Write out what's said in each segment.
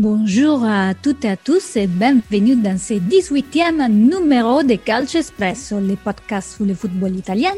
Bonjour à toutes et à tous et bienvenue dans ce 18e numéro de Calcio Espresso, le podcast sur le football italien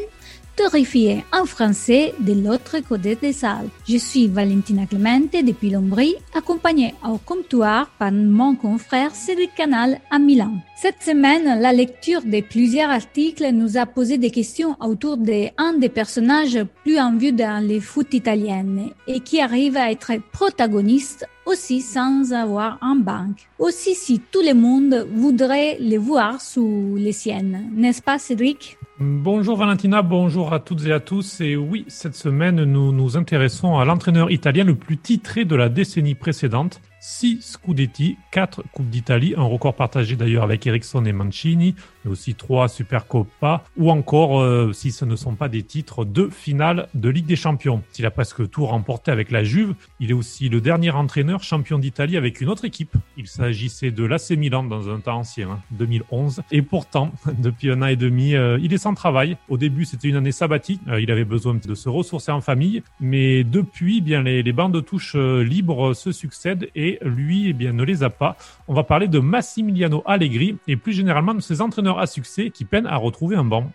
terrifié en français de l'autre côté des salles. Je suis Valentina Clemente depuis Lombrie, accompagnée au comptoir par mon confrère Cédric Canal à Milan. Cette semaine, la lecture de plusieurs articles nous a posé des questions autour d'un des personnages plus en vue dans les foot italiennes et qui arrive à être protagoniste aussi sans avoir un banque. Aussi si tout le monde voudrait les voir sous les siennes. N'est-ce pas Cédric? Bonjour Valentina, bonjour à toutes et à tous. Et oui, cette semaine, nous nous intéressons à l'entraîneur italien le plus titré de la décennie précédente, 6 Scudetti, 4 Coupes d'Italie, un record partagé d'ailleurs avec Ericsson et Mancini, mais aussi 3 Supercoppa, ou encore, euh, si ce ne sont pas des titres, 2 finales de Ligue des Champions. S'il a presque tout remporté avec la Juve, il est aussi le dernier entraîneur champion d'Italie avec une autre équipe. Il s'agissait de l'AC Milan dans un temps ancien, 2011. Hein, et pourtant, depuis un an et demi, euh, il est sans travail. Au début, c'était une année sabbatique. Euh, il avait besoin de se ressourcer en famille. Mais depuis, eh bien les, les bancs de touche libres se succèdent et lui, eh bien, ne les a pas. On va parler de Massimiliano Allegri et plus généralement de ses entraîneurs à succès qui peinent à retrouver un banc.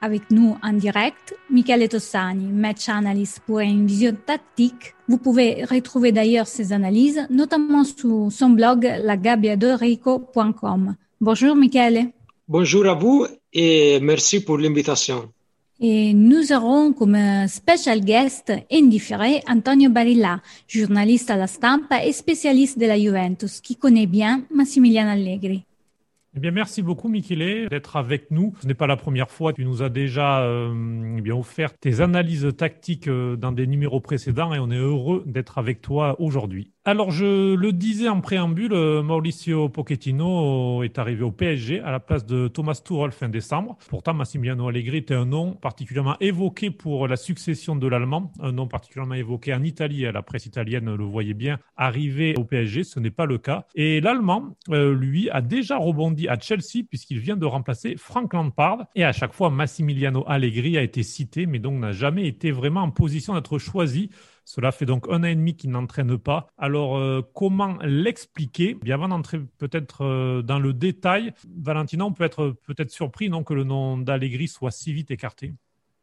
Avec nous en direct, Michele Tossani, match analyst pour une vision tactique. Vous pouvez retrouver d'ailleurs ses analyses, notamment sur son blog lagabbiadorico.com. Bonjour Michele. Bonjour à vous et merci pour l'invitation. Et nous aurons comme special guest indifféré Antonio Barilla, journaliste à la Stampa et spécialiste de la Juventus, qui connaît bien Massimiliano Allegri. Eh bien, merci beaucoup, Michele, d'être avec nous. Ce n'est pas la première fois. Tu nous as déjà euh, eh bien offert tes analyses tactiques euh, dans des numéros précédents et on est heureux d'être avec toi aujourd'hui. Alors, je le disais en préambule, euh, Mauricio Pochettino est arrivé au PSG à la place de Thomas Tuchel fin décembre. Pourtant, Massimiliano Allegri était un nom particulièrement évoqué pour la succession de l'Allemand, un nom particulièrement évoqué en Italie. La presse italienne le voyait bien arriver au PSG. Ce n'est pas le cas. Et l'Allemand, euh, lui, a déjà rebondi à Chelsea puisqu'il vient de remplacer Frank Lampard. Et à chaque fois, Massimiliano Allegri a été cité, mais donc n'a jamais été vraiment en position d'être choisi cela fait donc un an et demi qu'il n'entraîne pas. Alors, euh, comment l'expliquer? Bien avant d'entrer peut-être euh, dans le détail, Valentina, on peut être peut-être surpris non, que le nom d'Allegri soit si vite écarté.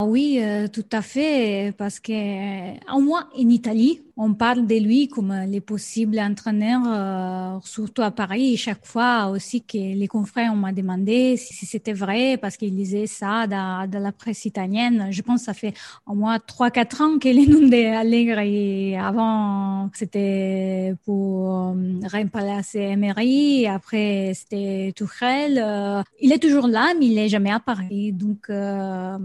Oui, euh, tout à fait, parce que au moins en Italie, on parle de lui comme les possibles entraîneurs, euh, surtout à Paris. Et chaque fois aussi que les confrères m'ont demandé si c'était vrai, parce qu'ils disaient ça dans, la presse italienne. Je pense que ça fait au moins trois, quatre ans que les noms d'Allegri, avant, c'était pour euh, remplacer Emery, après c'était Tuchel. Euh, il est toujours là, mais il n'est jamais à Paris. Donc, euh,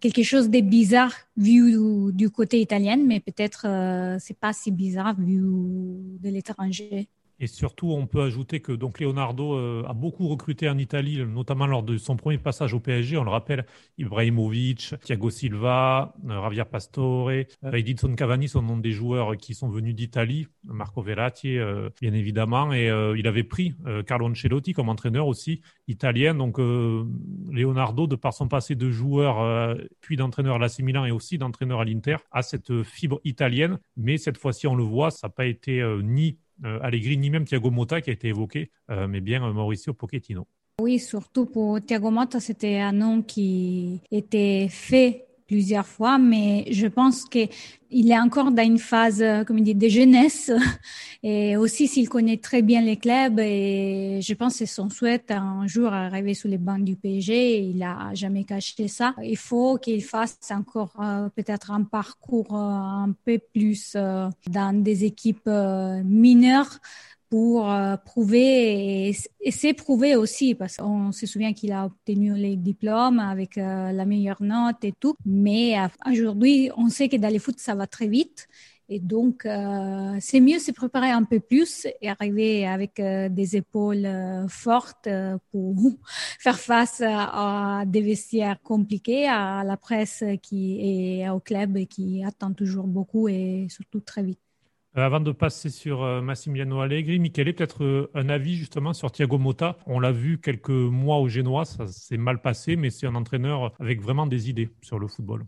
quelque chose de bizarre vu du, côté italien, mais peut-être euh, c'est pas si bizarre vu de l'étranger. Et surtout, on peut ajouter que donc Leonardo euh, a beaucoup recruté en Italie, notamment lors de son premier passage au PSG. On le rappelle, Ibrahimovic, Thiago Silva, euh, Javier Pastore, euh, Edinson Cavani sont des joueurs qui sont venus d'Italie. Marco Verratti, bien évidemment, et il avait pris Carlo Ancelotti comme entraîneur aussi italien. Donc Leonardo, de par son passé de joueur, puis d'entraîneur à l'AC Milan et aussi d'entraîneur à l'Inter, a cette fibre italienne. Mais cette fois-ci, on le voit, ça n'a pas été ni Allegri, ni même Thiago Motta qui a été évoqué, euh, mais bien Mauricio Pochettino. Oui, surtout pour Thiago Motta, c'était un nom qui était fait plusieurs fois, mais je pense qu'il est encore dans une phase, comme il dit, de jeunesse. Et aussi, s'il connaît très bien les clubs, et je pense que son souhait un jour arriver sous les bancs du PSG. Il a jamais caché ça. Il faut qu'il fasse encore euh, peut-être un parcours euh, un peu plus euh, dans des équipes mineures pour euh, prouver et, c'est prouvé aussi parce qu'on se souvient qu'il a obtenu les diplômes avec euh, la meilleure note et tout. Mais euh, aujourd'hui, on sait que dans les foot, ça va très vite. Et donc, c'est mieux se préparer un peu plus et arriver avec des épaules fortes pour faire face à, à, des vestiaires compliqués, à la presse qui est au club qui attend toujours beaucoup et surtout très vite. Euh, avant de passer sur euh, Massimiliano Allegri, Michele, peut-être euh, un avis justement sur Thiago Motta. On l'a vu quelques mois au Génois, ça s'est mal passé, mais c'est un entraîneur avec vraiment des idées sur le football.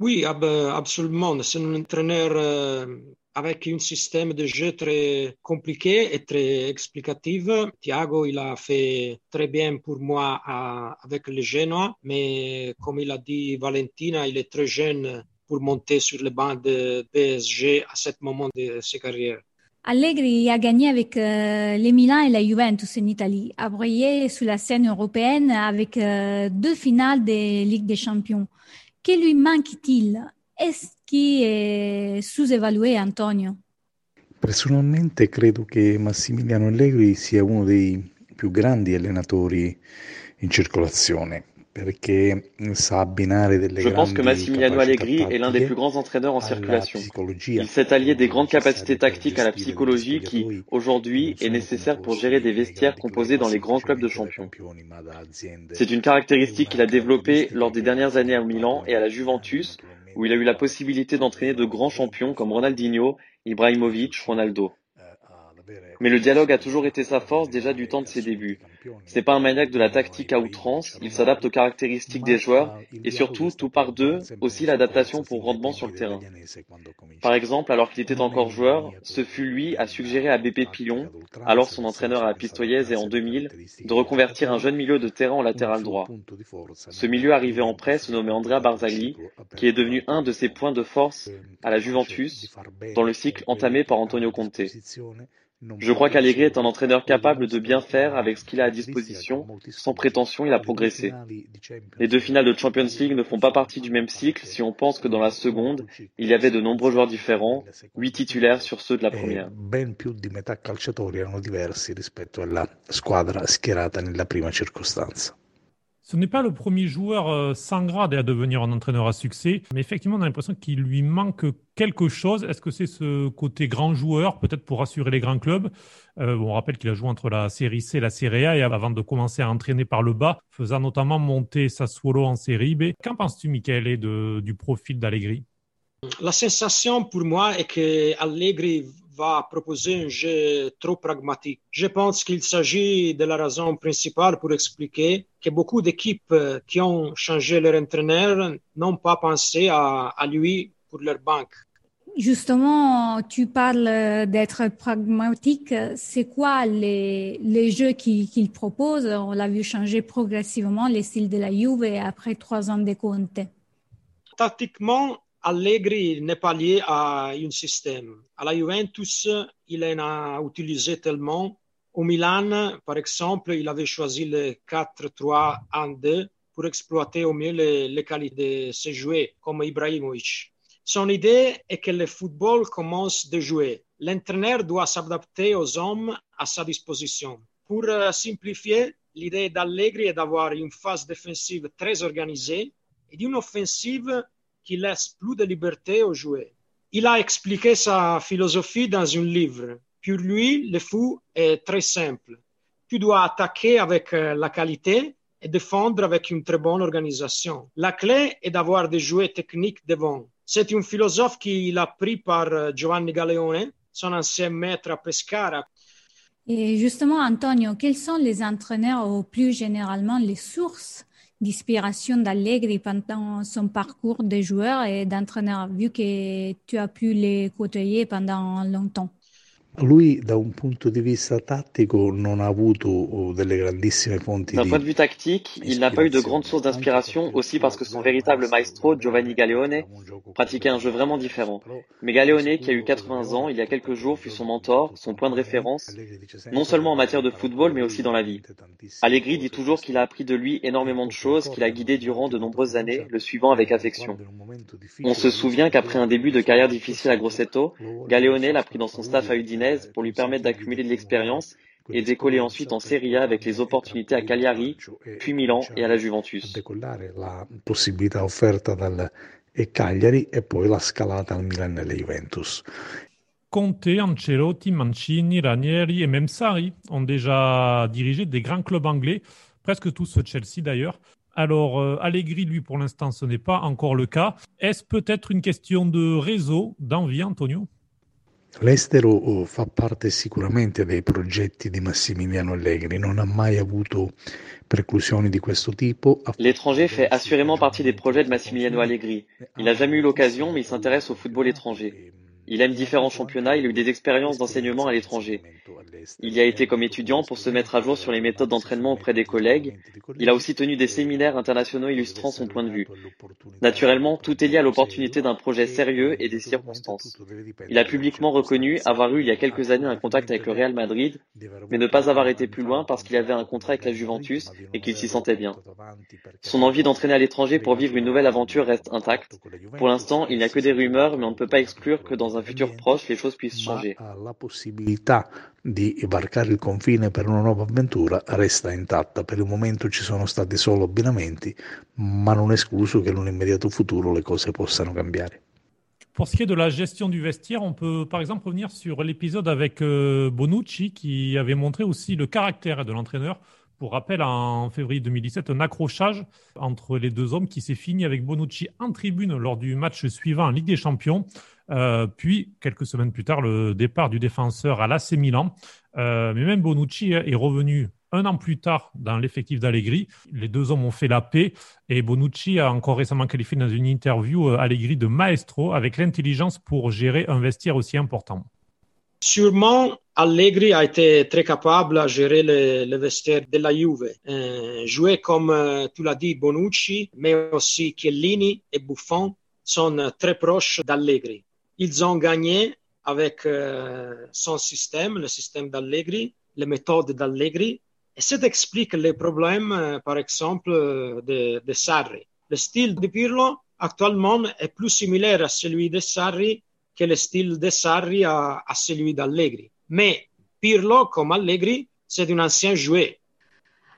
Oui, absolument. C'est un entraîneur avec un système de jeu très compliqué et très explicatif. Thiago, il a fait très bien pour moi avec le Genoa, mais comme il a dit Valentina, il est très jeune pour monter sur le banc de PSG à ce moment de sa carrière. Allegri a gagné avec euh, les Milan et la Juventus en Italie, a brillé sur la scène européenne avec euh, deux finales des Ligues des Champions. Que lui manque-t-il? Est-ce qu'il est sous-évalué, Antonio? Personalmente credo che Massimiliano Allegri sia uno dei più grandi allenatori in circolazione. Je pense que Massimiliano Allegri est l'un des plus grands entraîneurs en circulation. Il s'est allié des grandes capacités tactiques à la psychologie qui, aujourd'hui, est nécessaire pour gérer des vestiaires composés dans les grands clubs de champions. C'est une caractéristique qu'il a développée lors des dernières années à Milan et à la Juventus, où il a eu la possibilité d'entraîner de grands champions comme Ronaldinho, Ibrahimovic, Ronaldo. Mais le dialogue a toujours été sa force déjà du temps de ses débuts. Ce n'est pas un maniaque de la tactique à outrance, il s'adapte aux caractéristiques des joueurs et surtout, tout par deux, aussi l'adaptation pour rendement sur le terrain. Par exemple, alors qu'il était encore joueur, ce fut lui à suggérer à Bépé Pilon, alors son entraîneur à la Pistoiese et en 2000, de reconvertir un jeune milieu de terrain en latéral droit. Ce milieu arrivé en prêt se nommait Andrea Barzagli, qui est devenu un de ses points de force à la Juventus, dans le cycle entamé par Antonio Conte. Je crois qu'Allegri est un entraîneur capable de bien faire avec ce qu'il a à disposition. Sans prétention, il a progressé. Les deux finales de Champions League ne font pas partie du même cycle si on pense que dans la seconde, il y avait de nombreux joueurs différents, huit titulaires sur ceux de la première. Ben più di metà calciatori erano diversi rispetto alla squadra schierata nella prima circostanza. Ce n'est pas le premier joueur euh, sans grade à devenir un entraîneur à succès, mais effectivement, on a l'impression qu'il lui manque quelque chose. Est-ce que c'est ce côté grand joueur, peut-être pour assurer les grands clubs? Euh, On rappelle qu'il a joué entre la Série C et la Série A, et avant de commencer à entraîner par le bas, faisant notamment monter Sassuolo en Série B. Qu'en penses-tu, Michael, du profil d'Allegri? La sensation pour moi est que Allegri va proposer un jeu trop pragmatique. Je pense qu'il s'agit de la raison principale pour expliquer que beaucoup d'équipes qui ont changé leur entraîneur n'ont pas pensé à, lui pour leur banque. Justement, tu parles d'être pragmatique. C'est quoi les, les jeux qu'il propose On l'a vu changer progressivement les styles de la Juve après trois ans de Conte. Tactiquement, Allegri n'est pas lié à un système. À la Juventus, il en a utilisé tellement. Au Milan, par exemple, il avait choisi le 4-3-1-2 pour exploiter au mieux les, qualités de ses joueurs, comme Ibrahimovic. Son idée est que le football commence de jouer. L'entraîneur doit s'adapter aux hommes à sa disposition. Pour euh, simplifier, l'idée d'Allegri est d'avoir une phase défensive très organisée et d'une offensive laisse plus de liberté aux joueurs. Il a expliqué sa philosophie dans un livre. Pour lui, le fou est très simple. Tu dois attaquer avec euh, la qualité et défendre avec une très bonne organisation. La clé est d'avoir des joueurs techniques devant. C'est un philosophe qu'il a pris par euh, Giovanni Galeone, son ancien maître à Pescara. Et justement, Antonio, quels sont les entraîneurs ou plus généralement les sources d'inspiration d'Allegri pendant son parcours de joueur et d'entraîneur, vu que tu as pu les côtoyer pendant longtemps Lui, da un punto di vista tattico, non ha avuto oh, delle grandissime fonti D'un point de vue tactique, il n'a pas eu de grandes sources d'inspiration, aussi parce que son véritable maestro, Giovanni Galeone, pratiquait un jeu vraiment différent. Mais Galeone, qui a eu 80 ans, il y a quelques jours, fut son mentor, son point de référence, non seulement en matière de football, mais aussi dans la vie. Allegri dit toujours qu'il a appris de lui énormément de choses, qu'il a guidé durant de nombreuses années, le suivant avec affection. On se souvient qu'après un début de carrière difficile à Grosseto, Galeone l'a pris dans son staff à Udine pour lui permettre d'accumuler de l'expérience et d'écoller ensuite en Serie A avec les opportunités à Cagliari, puis Milan et à la Juventus. La possibilità offerta dal Cagliari e poi la scalata al Milan e Juventus. Conte, Ancelotti, Mancini, Ranieri et même Sarri ont déjà dirigé des grands clubs anglais, presque tous Chelsea d'ailleurs. Alors, euh, Allegri, lui, pour l'instant, ce n'est pas encore le cas. Est-ce peut-être une question de réseau, d'envie, Antonio? L'estero oh, fa parte sicuramente dei progetti di Massimiliano Allegri, non ha mai avuto preclusioni di questo tipo. L'étranger fait assurément partie des projets de Massimiliano Allegri. Il n'a jamais eu l'occasion, mais il s'intéresse au football étranger. Il aime différents championnats, il a eu des expériences d'enseignement à l'étranger. Il y a été comme étudiant pour se mettre à jour sur les méthodes d'entraînement auprès des collègues. Il a aussi tenu des séminaires internationaux illustrant son point de vue. Naturellement, tout est lié à l'opportunité d'un projet sérieux et des circonstances. Il a publiquement reconnu avoir eu il y a quelques années un contact avec le Real Madrid, mais ne pas avoir été plus loin parce qu'il avait un contrat avec la Juventus et qu'il s'y sentait bien. Son envie d'entraîner à l'étranger pour vivre une nouvelle aventure reste intacte. Pour l'instant, il n'y a que des rumeurs, mais on ne peut pas exclure que dans un futur proche, les choses puissent changer. La possibilità di varcare il confine per una nuova avventura resta intatta. Per il momento ci sono stati solo abbinamenti, ma non è escluso che in un immediato futuro le cose possano cambiare. Pour ce qui est de la gestion du vestiaire, on peut par exemple revenir sur l'épisode avec euh, Bonucci qui avait montré aussi le caractère de l'entraîneur. Pour rappel, en février 2017, un accrochage entre les deux hommes qui s'est fini avec Bonucci en tribune lors du match suivant en Ligue des Champions. Euh, puis, quelques semaines plus tard, le départ du défenseur à l'AC Milan. Euh, mais même Bonucci est revenu un an plus tard dans l'effectif d'Allegri. Les deux hommes ont fait la paix et Bonucci a encore récemment qualifié dans une interview euh, Allegri de maestro avec l'intelligence pour gérer un vestiaire aussi important. Sûrement, Allegri a été très capable à gérer le, vestiaire de la Juve. Euh, jouer comme tu l'as dit, Bonucci, mais aussi Chiellini et Buffon sont très proches d'Allegri. Ils ont gagné avec euh, son système, le système d'Allegri, les méthodes d'Allegri. Et ça explique les problèmes, euh, par exemple, de, de Sarri. Le style de Pirlo actuellement est plus similaire à celui de Sarri que le style de Sarri à, à celui d'Allegri. Mais Pirlo, comme Allegri, c'est un ancien joueur.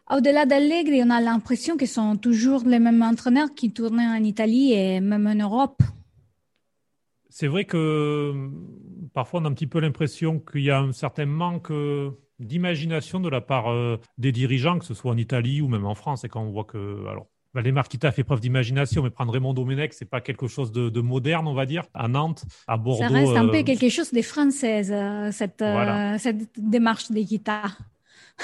Au-delà d'Allegri, on a l'impression ce sont toujours les mêmes entraîneurs qui tournaient en Italie et même en Europe. C'est vrai que parfois on a un petit peu l'impression qu'il y a un certain manque euh, d'imagination de la part euh, des dirigeants, que ce soit en Italie ou même en France, et quand on voit que alors Valdemar Kita a fait preuve d'imagination, mais prendre Raymond Domenech, c'est pas quelque chose de, moderne, on va dire. À Nantes, à Bordeaux. Ça reste un peu euh, quelque chose des Françaises, cette, euh, cette démarche d'Equita.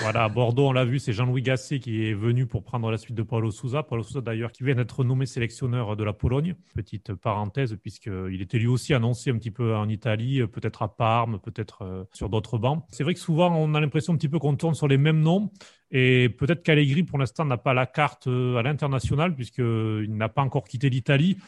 Voilà, à Bordeaux, on l'a vu, c'est Jean-Louis Gasset qui est venu pour prendre la suite de Paulo Souza. Paulo Souza, d'ailleurs, qui vient d'être nommé sélectionneur de la Pologne. Petite parenthèse, puisqu'il était lui aussi annoncé un petit peu en Italie, peut-être à Parme, peut-être sur d'autres bancs. C'est vrai que souvent, on a l'impression un petit peu qu'on tourne sur les mêmes noms. Et peut-être qu'Allegri, pour l'instant, n'a pas la carte euh, à l'international, puisqu'il n'a pas encore quitté l'Italie.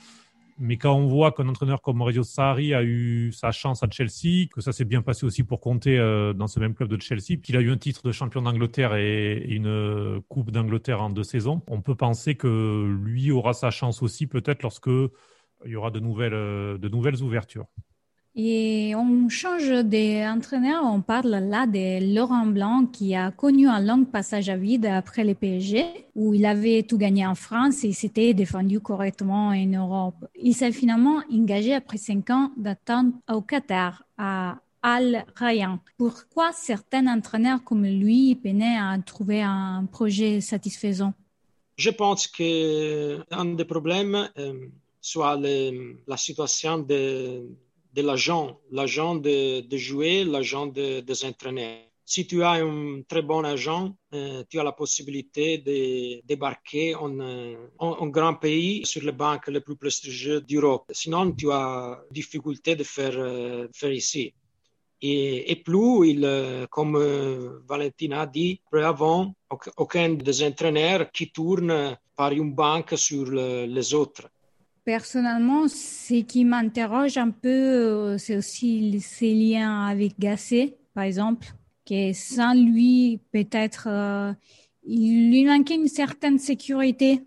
Mais quand on voit qu'un entraîneur comme Maurizio Sarri a eu sa chance à Chelsea, que ça s'est bien passé aussi pour compter euh, dans ce même club de Chelsea, qu'il a eu un titre de champion d'Angleterre et une Coupe d'Angleterre en deux saisons, on peut penser que lui aura sa chance aussi peut-être lorsque il y aura de nouvelles, euh, de nouvelles ouvertures. Et on change d'entraîneur, on parle là de Laurent Blanc qui a connu un long passage à vide après le PSG où il avait tout gagné en France et s'était défendu correctement en Europe. Il s'est finalement engagé après cinq ans d'attente au Qatar, à Al Rayyan. Pourquoi certains entraîneurs comme lui peinaient à trouver un projet satisfaisant? Je pense que un des problèmes euh, soit la situation de de l'agent, l'agent de, jouer, l'agent de, des entraîneurs. Si tu as un très bon agent, euh, tu as la possibilité de débarquer en, euh, en, grand pays sur les banques les plus prestigieuses d'Europe. Sinon, tu as difficulté de faire, euh, faire ici. Et, plus, il, euh, comme Valentina a dit, avant, aucun des entraîneurs qui tourne par une banque sur le, les autres. Personnellement, ce qui m'interroge un peu, euh, c'est aussi ces liens avec Gasset, par exemple, que sans lui, peut-être, euh, il lui manquait une certaine sécurité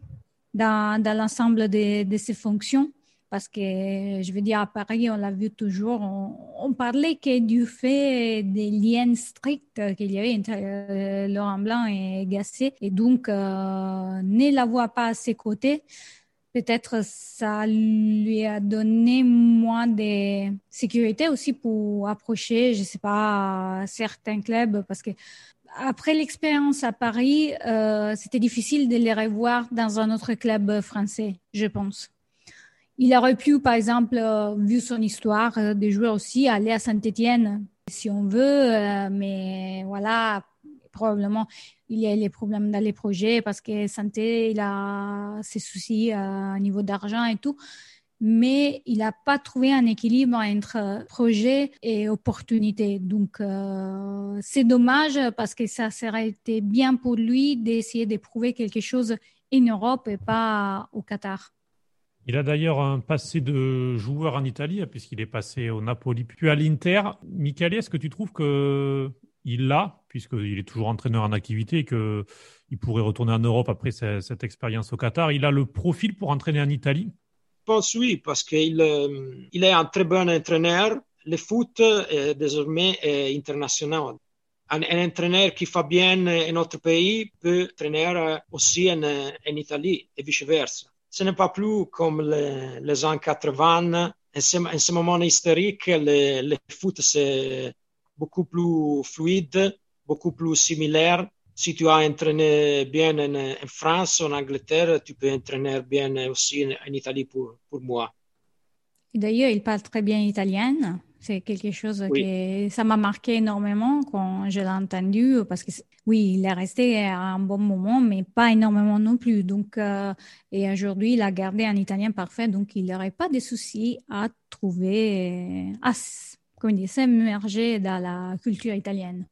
dans, dans l'ensemble de, de, ses fonctions. Parce que, je veux dire, à Paris, on l'a vu toujours, on, parlait que du fait des liens stricts qu'il y avait entre euh, Laurent Blanc et Gasset. Et donc, ne la voit pas à ses côtés peut-être ça lui a donné moins de sécurité aussi pour approcher, je sais pas, certains clubs parce que après l'expérience à Paris, euh, c'était difficile de les revoir dans un autre club français, je pense. Il aurait pu, par exemple, euh, vu son histoire, euh, de jouer aussi, aller à Saint-Étienne, si on veut, mais voilà, probablement il y a les problèmes dans les projets parce que santé il a ses soucis à niveau d'argent et tout mais il n'a pas trouvé un équilibre entre projet et opportunité. Donc, euh, c'est dommage parce que ça serait été bien pour lui d'essayer de prouver quelque chose en Europe et pas au Qatar. Il a d'ailleurs un passé de joueur en Italie, puisqu'il est passé au Napoli puis à l'Inter. Michele, est-ce que tu trouves qu'il l'a, puisqu'il est toujours entraîneur en activité et qu'il pourrait retourner en Europe après cette expérience au Qatar Il a le profil pour entraîner en Italie? Je pense oui, parce qu'il euh, il est un très bon entraîneur. Le foot désormais est international. Un, entraîneur qui fait bien en notre pays peut entraîner aussi en, en Italie et vice-versa ce n'est pas plus comme les, les années 80. En ce, en ce moment historique, le, le foot, c'est beaucoup plus fluide, beaucoup plus similaire. Si tu as entraîné bien en, en France en Angleterre, tu peux entraîner bien aussi en, en Italie pour, pour moi. D'ailleurs, il parle très bien italien. C'est quelque chose que ça m'a marqué énormément quand je l'ai entendu parce que oui, il est resté à un bon moment, mais pas énormément non plus. Donc, euh, et aujourd'hui, il a gardé un italien parfait, donc il n'aurait pas de soucis à trouver, à s'immerger dans la culture italienne.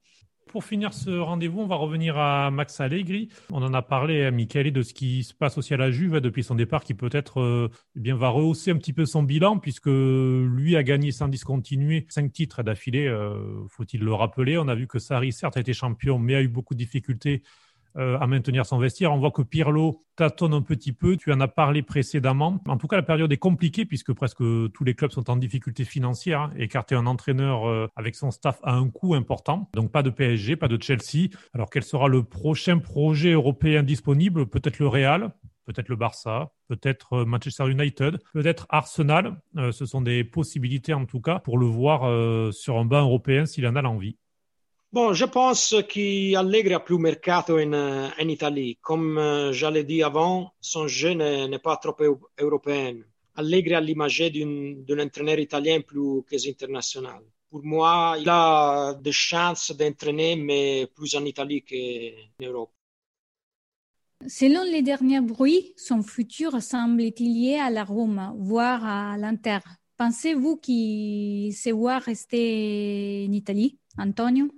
Pour finir ce rendez-vous, on va revenir à Max Allegri. On en a parlé à Michele de ce qui se passe aussi à la Juve depuis son départ, qui peut-être euh, eh bien va rehausser un petit peu son bilan, puisque lui a gagné sans discontinuer cinq titres d'affilée. Euh, faut-il le rappeler On a vu que Sarri, certes, a été champion, mais a eu beaucoup de difficultés à maintenir son vestiaire. On voit que Pirlo tâtonne un petit peu. Tu en as parlé précédemment. En tout cas, la période est compliquée puisque presque tous les clubs sont en difficulté financière. Hein, écarter un entraîneur euh, avec son staff a un coût important. Donc pas de PSG, pas de Chelsea. Alors quel sera le prochain projet européen disponible? Peut-être le Real, peut-être le Barça, peut-être euh, Manchester United, peut-être Arsenal. ce sont des possibilités en tout cas pour le voir sur un banc européen s'il en a l'envie. Bon, je pense qu'Allegri a plus mercato in, in Italie. Comme euh, je l'ai dit avant, son jeu n'est pas trop européen. Allegri a l'image d'un entraîneur italien plus qu'international. Pour moi, il a des chances d'entraîner, mais plus en Italie qu'en Europe. Selon les derniers bruits, son futur semble-t-il lié à la Rome, voire à l'Inter. Pensez-vous qu'il se voit rester en Italie, Antonio?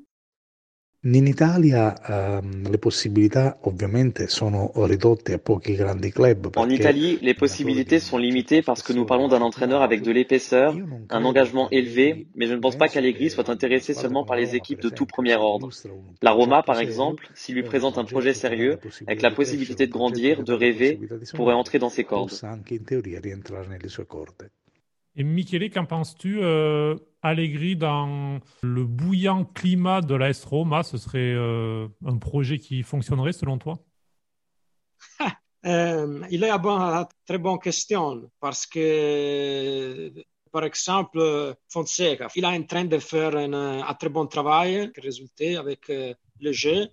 In Italia ehm, le possibilità ovviamente sono ridotte a pochi grandi club. En Italie, les possibilités sont limitées parce que nous parlons d'un entraîneur avec de l'épaisseur, un engagement élevé, mais je ne pense pas qu'Allegri soit intéressé seulement par les équipes de tout premier ordre. La Roma, par exemple, s'il lui présente un projet sérieux, avec la possibilité de grandir, de rêver, pourrait entrer dans ses cordes. Et Michele, qu'en penses-tu euh, Allegri dans le bouillant climat de l'AS Roma, ce serait euh, un projet qui fonctionnerait selon toi? Euh, Il est à très bonne question parce que, par exemple, Fonseca, il est en train de faire un, très bon travail résulté avec le jeu,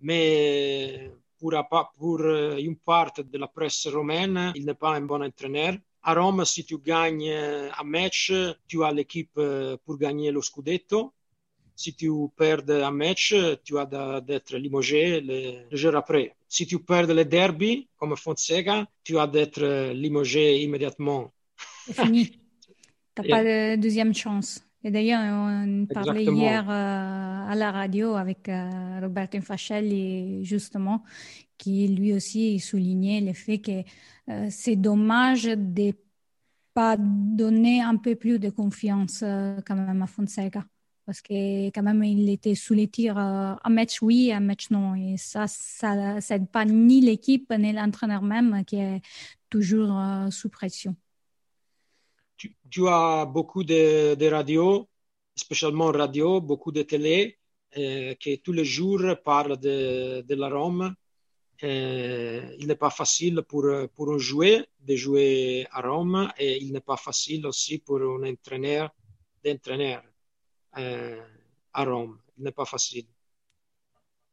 mais pour une partie de la presse romaine, il n'est pas un bon entraîneur. À Rome, si tu gagnes un match, tu as l'équipe pour gagner le scudetto. Si tu perds un match, tu as d'être limogé le, le jour après. Si tu perds le derby, comme Fonseca, tu as d'être limogé immédiatement. C'est fini. Tu n'as pas de deuxième chance. Et d'ailleurs, on parlait Exactement. hier euh, à la radio avec euh, Roberto Infascelli, justement, qui lui aussi soulignait le fait que euh, c'est dommage de pas donner un peu plus de confiance euh, quand même à Fonseca. Parce que quand même, il était sous les tirs euh, un match oui, un match non. Et ça, ça n'aide pas ni l'équipe, ni l'entraîneur même qui est toujours sous pression. Tu, as beaucoup de, de radios, spécialement radio, beaucoup de télé, qui tous les jours parlent de la Rome euh, il n'est pas facile pour, pour un joueur de jouer à Rome et il n'est pas facile aussi pour un entraîneur d'entraîner euh, à Rome. Il n'est pas facile.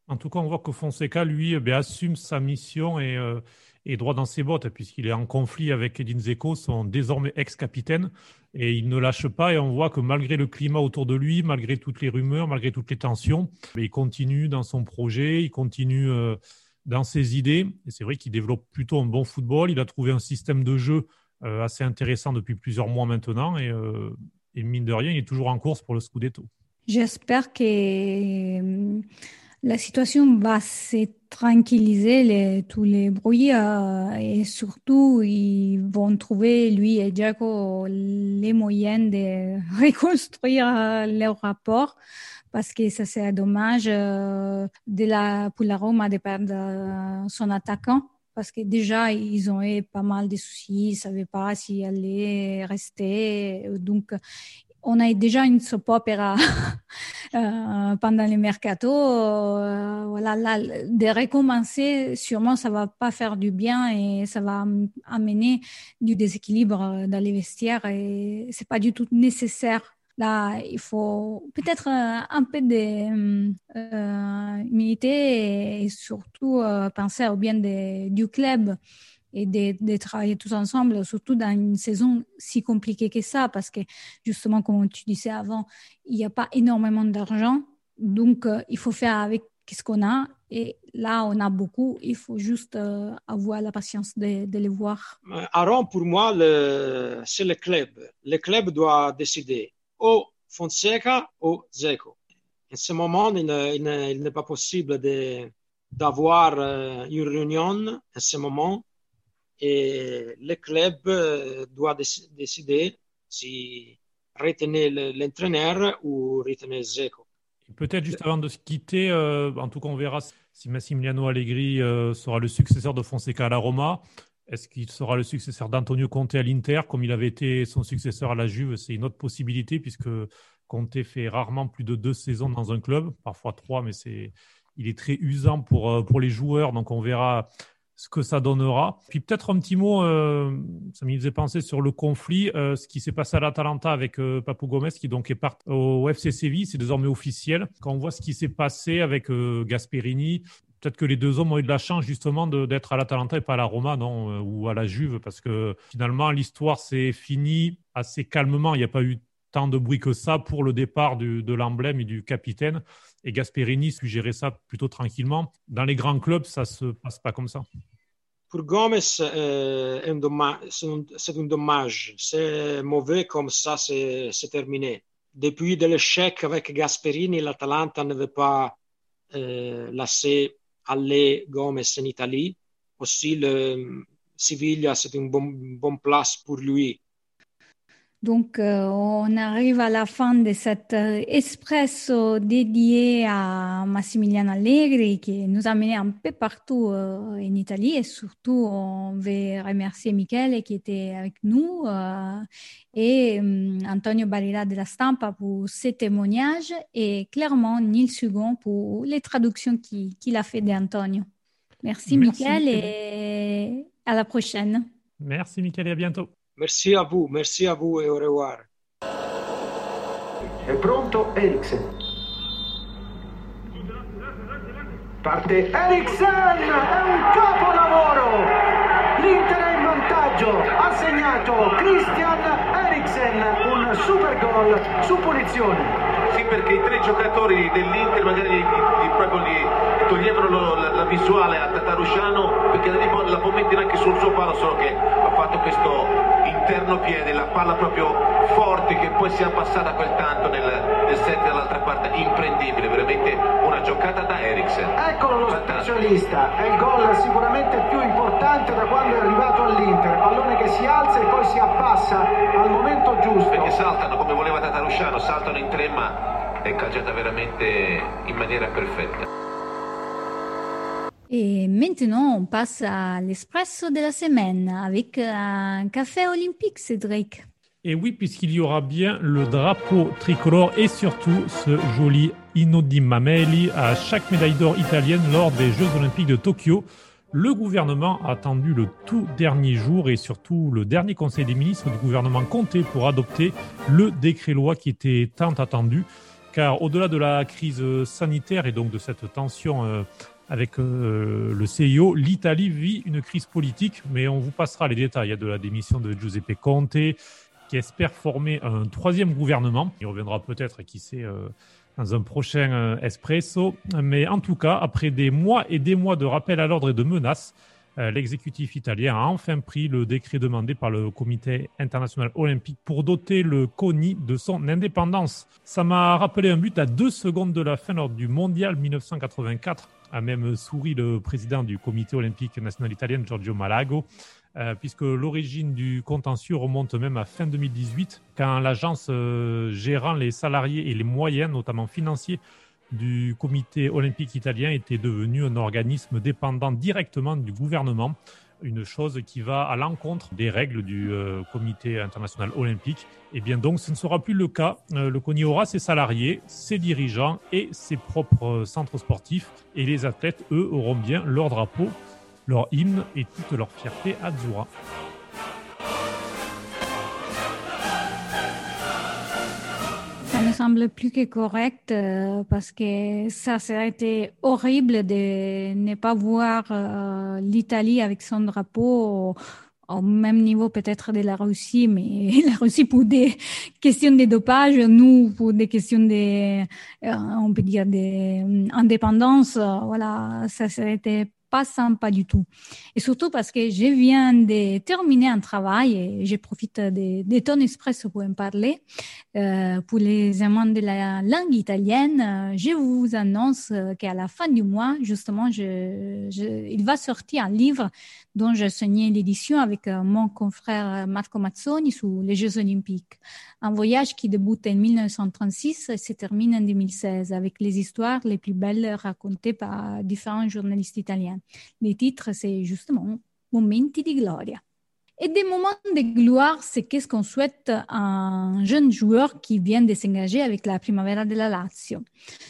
En tout cas, on voit que Fonseca, lui, eh assume sa mission et euh, est droit dans ses bottes, puisqu'il est en conflit avec Edin Zeko, son désormais ex-capitaine, et il ne lâche pas. Et on voit que malgré le climat autour de lui, malgré toutes les rumeurs, malgré toutes les tensions, il continue dans son projet, il continue dans ses idées. Et c'est vrai qu'il développe plutôt un bon football. Il a trouvé un système de jeu assez intéressant depuis plusieurs mois maintenant. Et, et, mine de rien, il est toujours en course pour le Scudetto. J'espère que la situation va se tranquilliser, tous les bruits, euh, et surtout, ils vont trouver, lui et Jaco, les moyens de reconstruire euh, leur rapport, parce que ça c'est dommage euh, de pour la Roma de perdre son attaquant parce que déjà, ils ont eu pas mal de soucis, ils ne savaient pas s'ils allaient rester. Donc, on a déjà une soap opera euh, pendant le mercato. Euh, voilà, là, de recommencer, sûrement, ça va pas faire du bien et ça va amener du déséquilibre dans les vestiaires et c'est pas du tout nécessaire. Là, il faut peut-être euh, un peu d'humilité et, surtout penser au bien du club et de, travailler tous ensemble, surtout dans une saison si compliquée que ça, parce que justement, comme tu disais avant, il n'y a pas énormément d'argent, donc euh, il faut faire avec ce qu'on a. Et là, on a beaucoup, il faut juste euh, avoir la patience de, de, les voir. Aaron, pour moi, c'est le club. Le club doit décider ou Fonseca ou Zeko. En ce moment, il, n'est pas possible d'avoir euh, une réunion en ce moment et le club euh, doit décider si retenir l'entraîneur ou retenir Zeko. Peut-être juste avant de se quitter, euh, en tout cas on verra si Massimiliano Allegri euh, sera le successeur de Fonseca à la Roma. Est-ce qu'il sera le successeur d'Antonio Conte à l'Inter comme il avait été son successeur à la Juve? C'est une autre possibilité puisque Conte fait rarement plus de deux saisons dans un club, parfois trois, mais c'est il est très usant pour, pour les joueurs. Donc on verra ce que ça donnera. Puis peut-être un petit mot, euh, ça m'y faisait penser sur le conflit, euh, ce qui s'est passé à l'Atalanta avec euh, Papou Gomez, qui donc est parti au FC Séville, c'est désormais officiel. Quand on voit ce qui s'est passé avec Gasperini, peut-être que les deux hommes ont eu de la chance justement d'être à l'Atalanta et pas à la Roma, non, ou à la Juve, parce que finalement l'histoire s'est finie assez calmement. Il n'y a pas eu tant de bruit que ça pour le départ de l'emblème et du capitaine. Et Gasperini su gérer ça plutôt tranquillement. Dans les grands clubs, ça se passe pas comme ça. Pour Gomez, euh, c'est un dommage. C'est mauvais comme ça, c'est terminé. Depuis l'échec avec Gasperini, l'Atalanta ne veut pas euh, laisser aller Gomez en Italie. Aussi, le Siviglia, c'est une bonne bon place pour lui. Donc, euh, on arrive à la fin de cet euh, espresso dédié à Massimiliano Allegri qui nous a mené un peu partout euh, en Italie et surtout, on veut remercier Michele qui était avec nous et Antonio Barilla de la Stampa pour ses témoignages et clairement Nils Hugon pour les traductions qu'il a fait d'Antonio. Merci, Merci Michele et à la prochaine. Merci Michele et à bientôt. Merci a vous, merci a vous e au revoir. È pronto Eriksen. Parte Eriksen, è un capolavoro! L'Inter è in vantaggio, ha segnato Christian Eriksen, un super gol su punizione. Sì, perché i tre giocatori dell'Inter magari gli, gli, proprio gli toglievano la, visuale a Tatarusciano perché la può mettere anche sul suo palo, solo che ha fatto questo interno piede, la palla proprio forte che poi si è abbassata quel tanto nel, nel set dall'altra parte, imprendibile, veramente una giocata da Eriksen. Eccolo lo Fantastico. specialista, è il gol sicuramente più importante da quando è arrivato all'Inter, pallone che si alza e poi si abbassa al momento giusto. Perché saltano come voleva Tatarusciano, saltano in tre ma è calciata veramente in maniera perfetta. Maintenant, on passe à l'espresso de la semaine avec un café olympique, Cédric. Et oui, puisqu'il y aura bien le drapeau tricolore et surtout ce joli Inno Mameli à chaque médaille d'or italienne lors des Jeux olympiques de Tokyo. Le gouvernement a attendu le tout dernier jour et surtout le dernier conseil des ministres du gouvernement Comté pour adopter le décret loi qui était tant attendu. Car au-delà de la crise sanitaire et donc de cette tension euh, avec euh, le CIO, l'Italie vit une crise politique, mais on vous passera les détails de la démission de Giuseppe Conte, qui espère former un troisième gouvernement. Il reviendra peut-être, qui sait, euh, dans un prochain euh, espresso. Mais en tout cas, après des mois et des mois de rappels à l'ordre et de menaces, l'exécutif italien a enfin pris le décret demandé par le Comité international olympique pour doter le CONI de son indépendance. Ça m'a rappelé un but à deux secondes de la fin lors du Mondial 1984, a même souri le président du Comité olympique national italien, Giorgio Malago, euh, puisque l'origine du contentieux remonte même à fin 2018, quand l'agence euh, gérant les salariés et les moyens, notamment financiers, du comité olympique italien était devenu un organisme dépendant directement du gouvernement, une chose qui va à l'encontre des règles du euh, comité international olympique. Et eh bien donc ce ne sera plus le cas. Euh, le CONI aura ses salariés, ses dirigeants et ses propres centres sportifs. Et les athlètes, eux, auront bien leur drapeau, leur hymne et toute leur fierté Azzurra. Semble plus que correct euh, parce que ça serait horrible de ne pas voir euh, l'Italie avec son drapeau au, même niveau peut-être de la Russie, mais la Russie pour des questions de dopage, nous pour des questions de, euh, on peut dire, d'indépendance, voilà, ça serait été pas sympa du tout. Et surtout parce que je viens de terminer un travail et je profite des, des tonnes express pour en parler. Euh, pour les amants de la langue italienne, euh, je vous annonce qu'à la fin du mois, justement, il va sortir un livre dont j'ai signé l'édition avec euh, mon confrère Marco Mazzoni sur les Jeux Olympiques. Un voyage qui débute en 1936 et se termine en 2016 avec les histoires les plus belles racontées par différents journalistes italiens. Le titre, c'est justement Momenti di gloria. Et des moments de gloire, c'est qu'est-ce qu'on souhaite à un jeune joueur qui vient de s'engager avec la Primavera de la Lazio.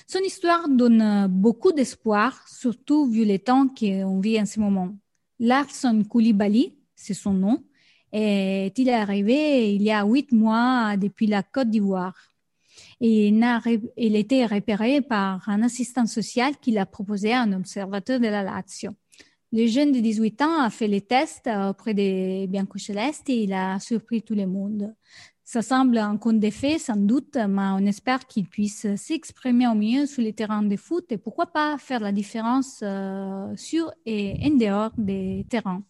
Son histoire donne beaucoup d'espoir, surtout vu les temps qu'on vit en ce moment. Larson Koulibaly, c'est son nom, et il est arrivé il y a huit mois depuis la Côte d'Ivoire? Et il a été repéré par un assistant social qui l'a proposé à un observateur de la Lazio. Le jeune de 18 ans a fait les tests auprès des Biancocelesti et il a surpris tout le monde. Ça semble un conte de fait, sans doute, mais on espère qu'il puisse s'exprimer au mieux sur les terrains de foot et pourquoi pas faire la différence euh, sur et en dehors des terrains.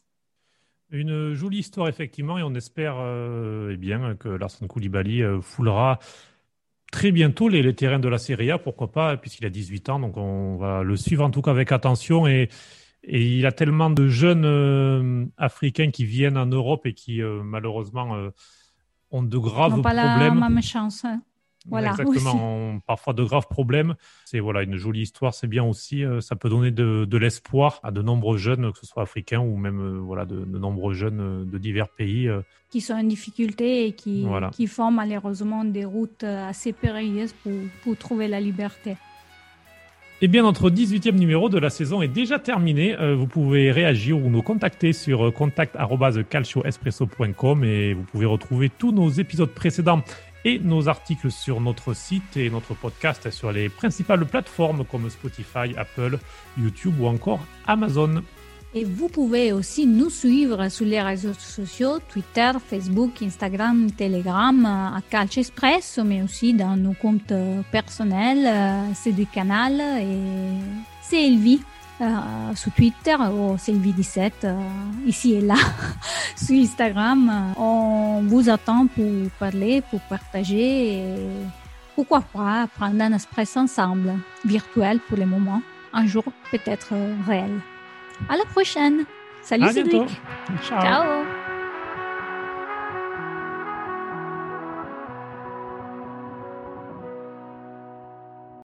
Une jolie histoire, effectivement, et on espère euh, eh bien, que Larsen Koulibaly euh, foulera très bientôt les, terrains de la Serie A, pourquoi pas, puisqu'il a 18 ans, donc on va le suivre en tout cas avec attention. Et, et il a tellement de jeunes Africains qui viennent en Europe et qui, malheureusement, ont de graves pas problèmes. La même chance. Hein. Voilà, Exactement, parfois de graves problèmes. C'est voilà une jolie histoire, c'est bien aussi. Euh, ça peut donner de, de l'espoir à de nombreux jeunes, que ce soit africains ou même euh, voilà de, de, nombreux jeunes euh, de divers pays qui sont en difficulté et qui, qui font malheureusement des routes assez périlleuses pour, pour trouver la liberté. Eh bien, notre 18e numéro de la saison est déjà terminé. Euh, vous pouvez réagir ou nous contacter sur contact.calcioespresso.com et vous pouvez retrouver tous nos épisodes précédents et nos articles sur notre site et notre podcast sur les principales plateformes comme Spotify, Apple, YouTube ou encore Amazon. Et vous pouvez aussi nous suivre sur les réseaux sociaux, Twitter, Facebook, Instagram, Telegram, à Calcio Espresso, mais aussi dans nos comptes personnels, euh, c'est du canal et c'est Elvi. Euh, sur Twitter ou Sylvie17 euh, ici et là sur Instagram. On vous attend pour parler, pour partager et pourquoi pas prendre un espresso ensemble, virtuel pour le moment, un jour peut-être réel. À la prochaine. Salut à Cédric. Ciao. Ciao.